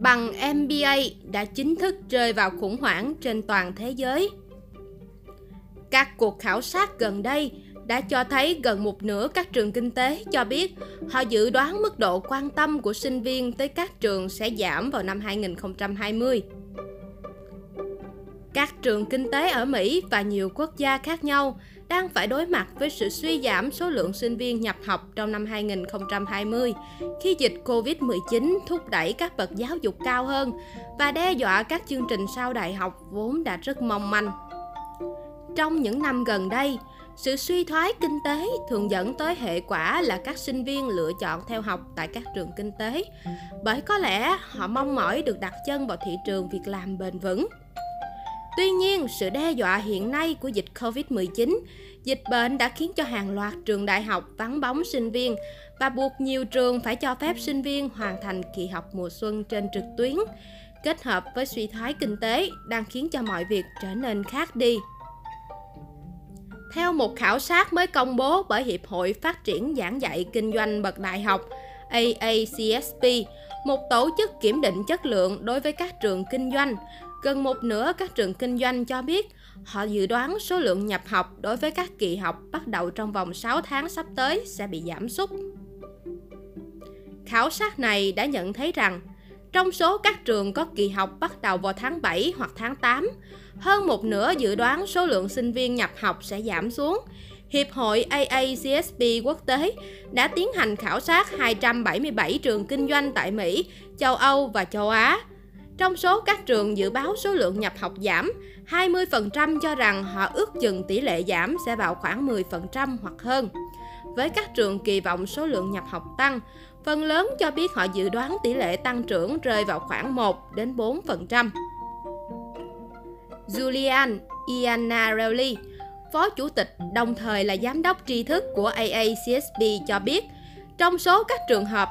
bằng MBA đã chính thức rơi vào khủng hoảng trên toàn thế giới. Các cuộc khảo sát gần đây đã cho thấy gần một nửa các trường kinh tế cho biết họ dự đoán mức độ quan tâm của sinh viên tới các trường sẽ giảm vào năm 2020. Các trường kinh tế ở Mỹ và nhiều quốc gia khác nhau đang phải đối mặt với sự suy giảm số lượng sinh viên nhập học trong năm 2020 khi dịch Covid-19 thúc đẩy các bậc giáo dục cao hơn và đe dọa các chương trình sau đại học vốn đã rất mong manh. Trong những năm gần đây, sự suy thoái kinh tế thường dẫn tới hệ quả là các sinh viên lựa chọn theo học tại các trường kinh tế bởi có lẽ họ mong mỏi được đặt chân vào thị trường việc làm bền vững Tuy nhiên, sự đe dọa hiện nay của dịch Covid-19, dịch bệnh đã khiến cho hàng loạt trường đại học vắng bóng sinh viên và buộc nhiều trường phải cho phép sinh viên hoàn thành kỳ học mùa xuân trên trực tuyến, kết hợp với suy thoái kinh tế đang khiến cho mọi việc trở nên khác đi. Theo một khảo sát mới công bố bởi Hiệp hội Phát triển Giảng dạy Kinh doanh Bậc Đại học AACSP, một tổ chức kiểm định chất lượng đối với các trường kinh doanh, Gần một nửa các trường kinh doanh cho biết họ dự đoán số lượng nhập học đối với các kỳ học bắt đầu trong vòng 6 tháng sắp tới sẽ bị giảm sút. Khảo sát này đã nhận thấy rằng trong số các trường có kỳ học bắt đầu vào tháng 7 hoặc tháng 8, hơn một nửa dự đoán số lượng sinh viên nhập học sẽ giảm xuống. Hiệp hội AACSB quốc tế đã tiến hành khảo sát 277 trường kinh doanh tại Mỹ, châu Âu và châu Á trong số các trường dự báo số lượng nhập học giảm, 20% cho rằng họ ước chừng tỷ lệ giảm sẽ vào khoảng 10% hoặc hơn. Với các trường kỳ vọng số lượng nhập học tăng, phần lớn cho biết họ dự đoán tỷ lệ tăng trưởng rơi vào khoảng 1 đến 4%. Julian Iannarelli, phó chủ tịch đồng thời là giám đốc tri thức của AACSB cho biết, trong số các trường hợp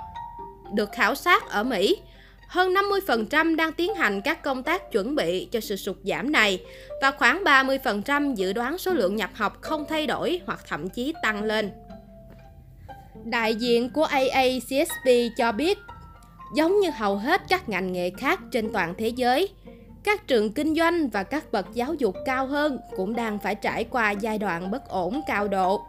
được khảo sát ở Mỹ, hơn 50% đang tiến hành các công tác chuẩn bị cho sự sụt giảm này và khoảng 30% dự đoán số lượng nhập học không thay đổi hoặc thậm chí tăng lên. Đại diện của AACSP cho biết, giống như hầu hết các ngành nghề khác trên toàn thế giới, các trường kinh doanh và các bậc giáo dục cao hơn cũng đang phải trải qua giai đoạn bất ổn cao độ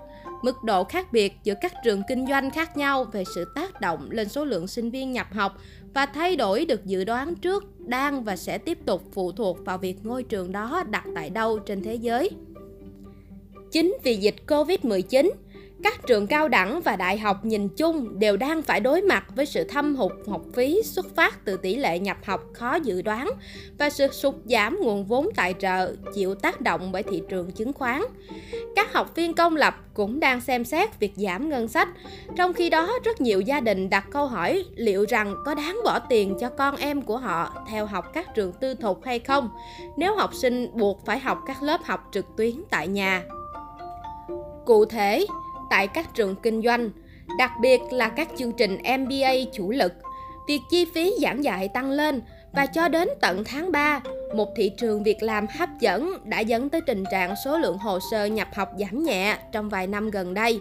mức độ khác biệt giữa các trường kinh doanh khác nhau về sự tác động lên số lượng sinh viên nhập học và thay đổi được dự đoán trước đang và sẽ tiếp tục phụ thuộc vào việc ngôi trường đó đặt tại đâu trên thế giới. Chính vì dịch Covid-19, các trường cao đẳng và đại học nhìn chung đều đang phải đối mặt với sự thâm hụt học phí xuất phát từ tỷ lệ nhập học khó dự đoán và sự sụt giảm nguồn vốn tài trợ chịu tác động bởi thị trường chứng khoán. Các học viên công lập cũng đang xem xét việc giảm ngân sách, trong khi đó rất nhiều gia đình đặt câu hỏi liệu rằng có đáng bỏ tiền cho con em của họ theo học các trường tư thục hay không nếu học sinh buộc phải học các lớp học trực tuyến tại nhà. Cụ thể, tại các trường kinh doanh, đặc biệt là các chương trình MBA chủ lực. Việc chi phí giảng dạy tăng lên và cho đến tận tháng 3, một thị trường việc làm hấp dẫn đã dẫn tới tình trạng số lượng hồ sơ nhập học giảm nhẹ trong vài năm gần đây,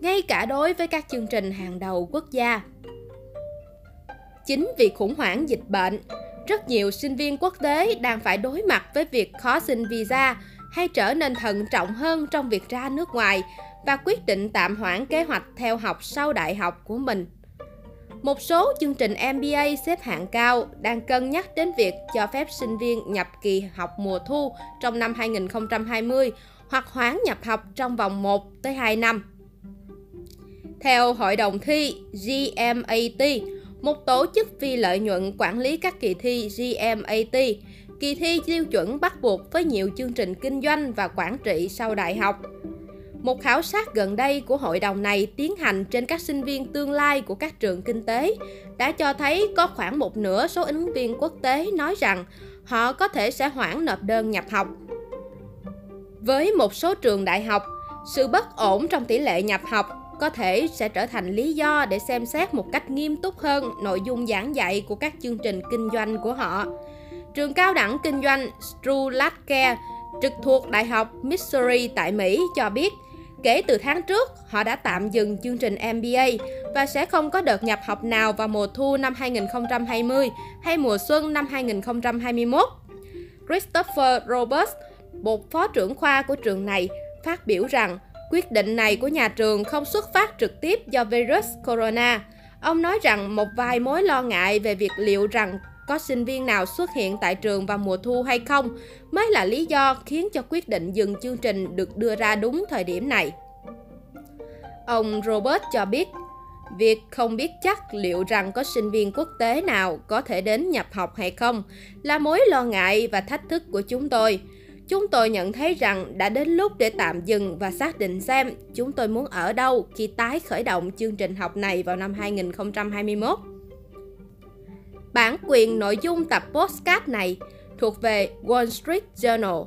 ngay cả đối với các chương trình hàng đầu quốc gia. Chính vì khủng hoảng dịch bệnh, rất nhiều sinh viên quốc tế đang phải đối mặt với việc khó xin visa hay trở nên thận trọng hơn trong việc ra nước ngoài và quyết định tạm hoãn kế hoạch theo học sau đại học của mình. Một số chương trình MBA xếp hạng cao đang cân nhắc đến việc cho phép sinh viên nhập kỳ học mùa thu trong năm 2020 hoặc hoãn nhập học trong vòng 1 tới 2 năm. Theo Hội đồng thi GMAT, một tổ chức phi lợi nhuận quản lý các kỳ thi GMAT, kỳ thi tiêu chuẩn bắt buộc với nhiều chương trình kinh doanh và quản trị sau đại học. Một khảo sát gần đây của hội đồng này tiến hành trên các sinh viên tương lai của các trường kinh tế đã cho thấy có khoảng một nửa số ứng viên quốc tế nói rằng họ có thể sẽ hoãn nộp đơn nhập học. Với một số trường đại học, sự bất ổn trong tỷ lệ nhập học có thể sẽ trở thành lý do để xem xét một cách nghiêm túc hơn nội dung giảng dạy của các chương trình kinh doanh của họ. Trường cao đẳng kinh doanh Strulatcare trực thuộc Đại học Missouri tại Mỹ cho biết Kể từ tháng trước, họ đã tạm dừng chương trình MBA và sẽ không có đợt nhập học nào vào mùa thu năm 2020 hay mùa xuân năm 2021. Christopher Roberts, một phó trưởng khoa của trường này, phát biểu rằng quyết định này của nhà trường không xuất phát trực tiếp do virus corona. Ông nói rằng một vài mối lo ngại về việc liệu rằng có sinh viên nào xuất hiện tại trường vào mùa thu hay không mới là lý do khiến cho quyết định dừng chương trình được đưa ra đúng thời điểm này. Ông Robert cho biết, việc không biết chắc liệu rằng có sinh viên quốc tế nào có thể đến nhập học hay không là mối lo ngại và thách thức của chúng tôi. Chúng tôi nhận thấy rằng đã đến lúc để tạm dừng và xác định xem chúng tôi muốn ở đâu khi tái khởi động chương trình học này vào năm 2021. Bản quyền nội dung tập postcard này thuộc về Wall Street Journal.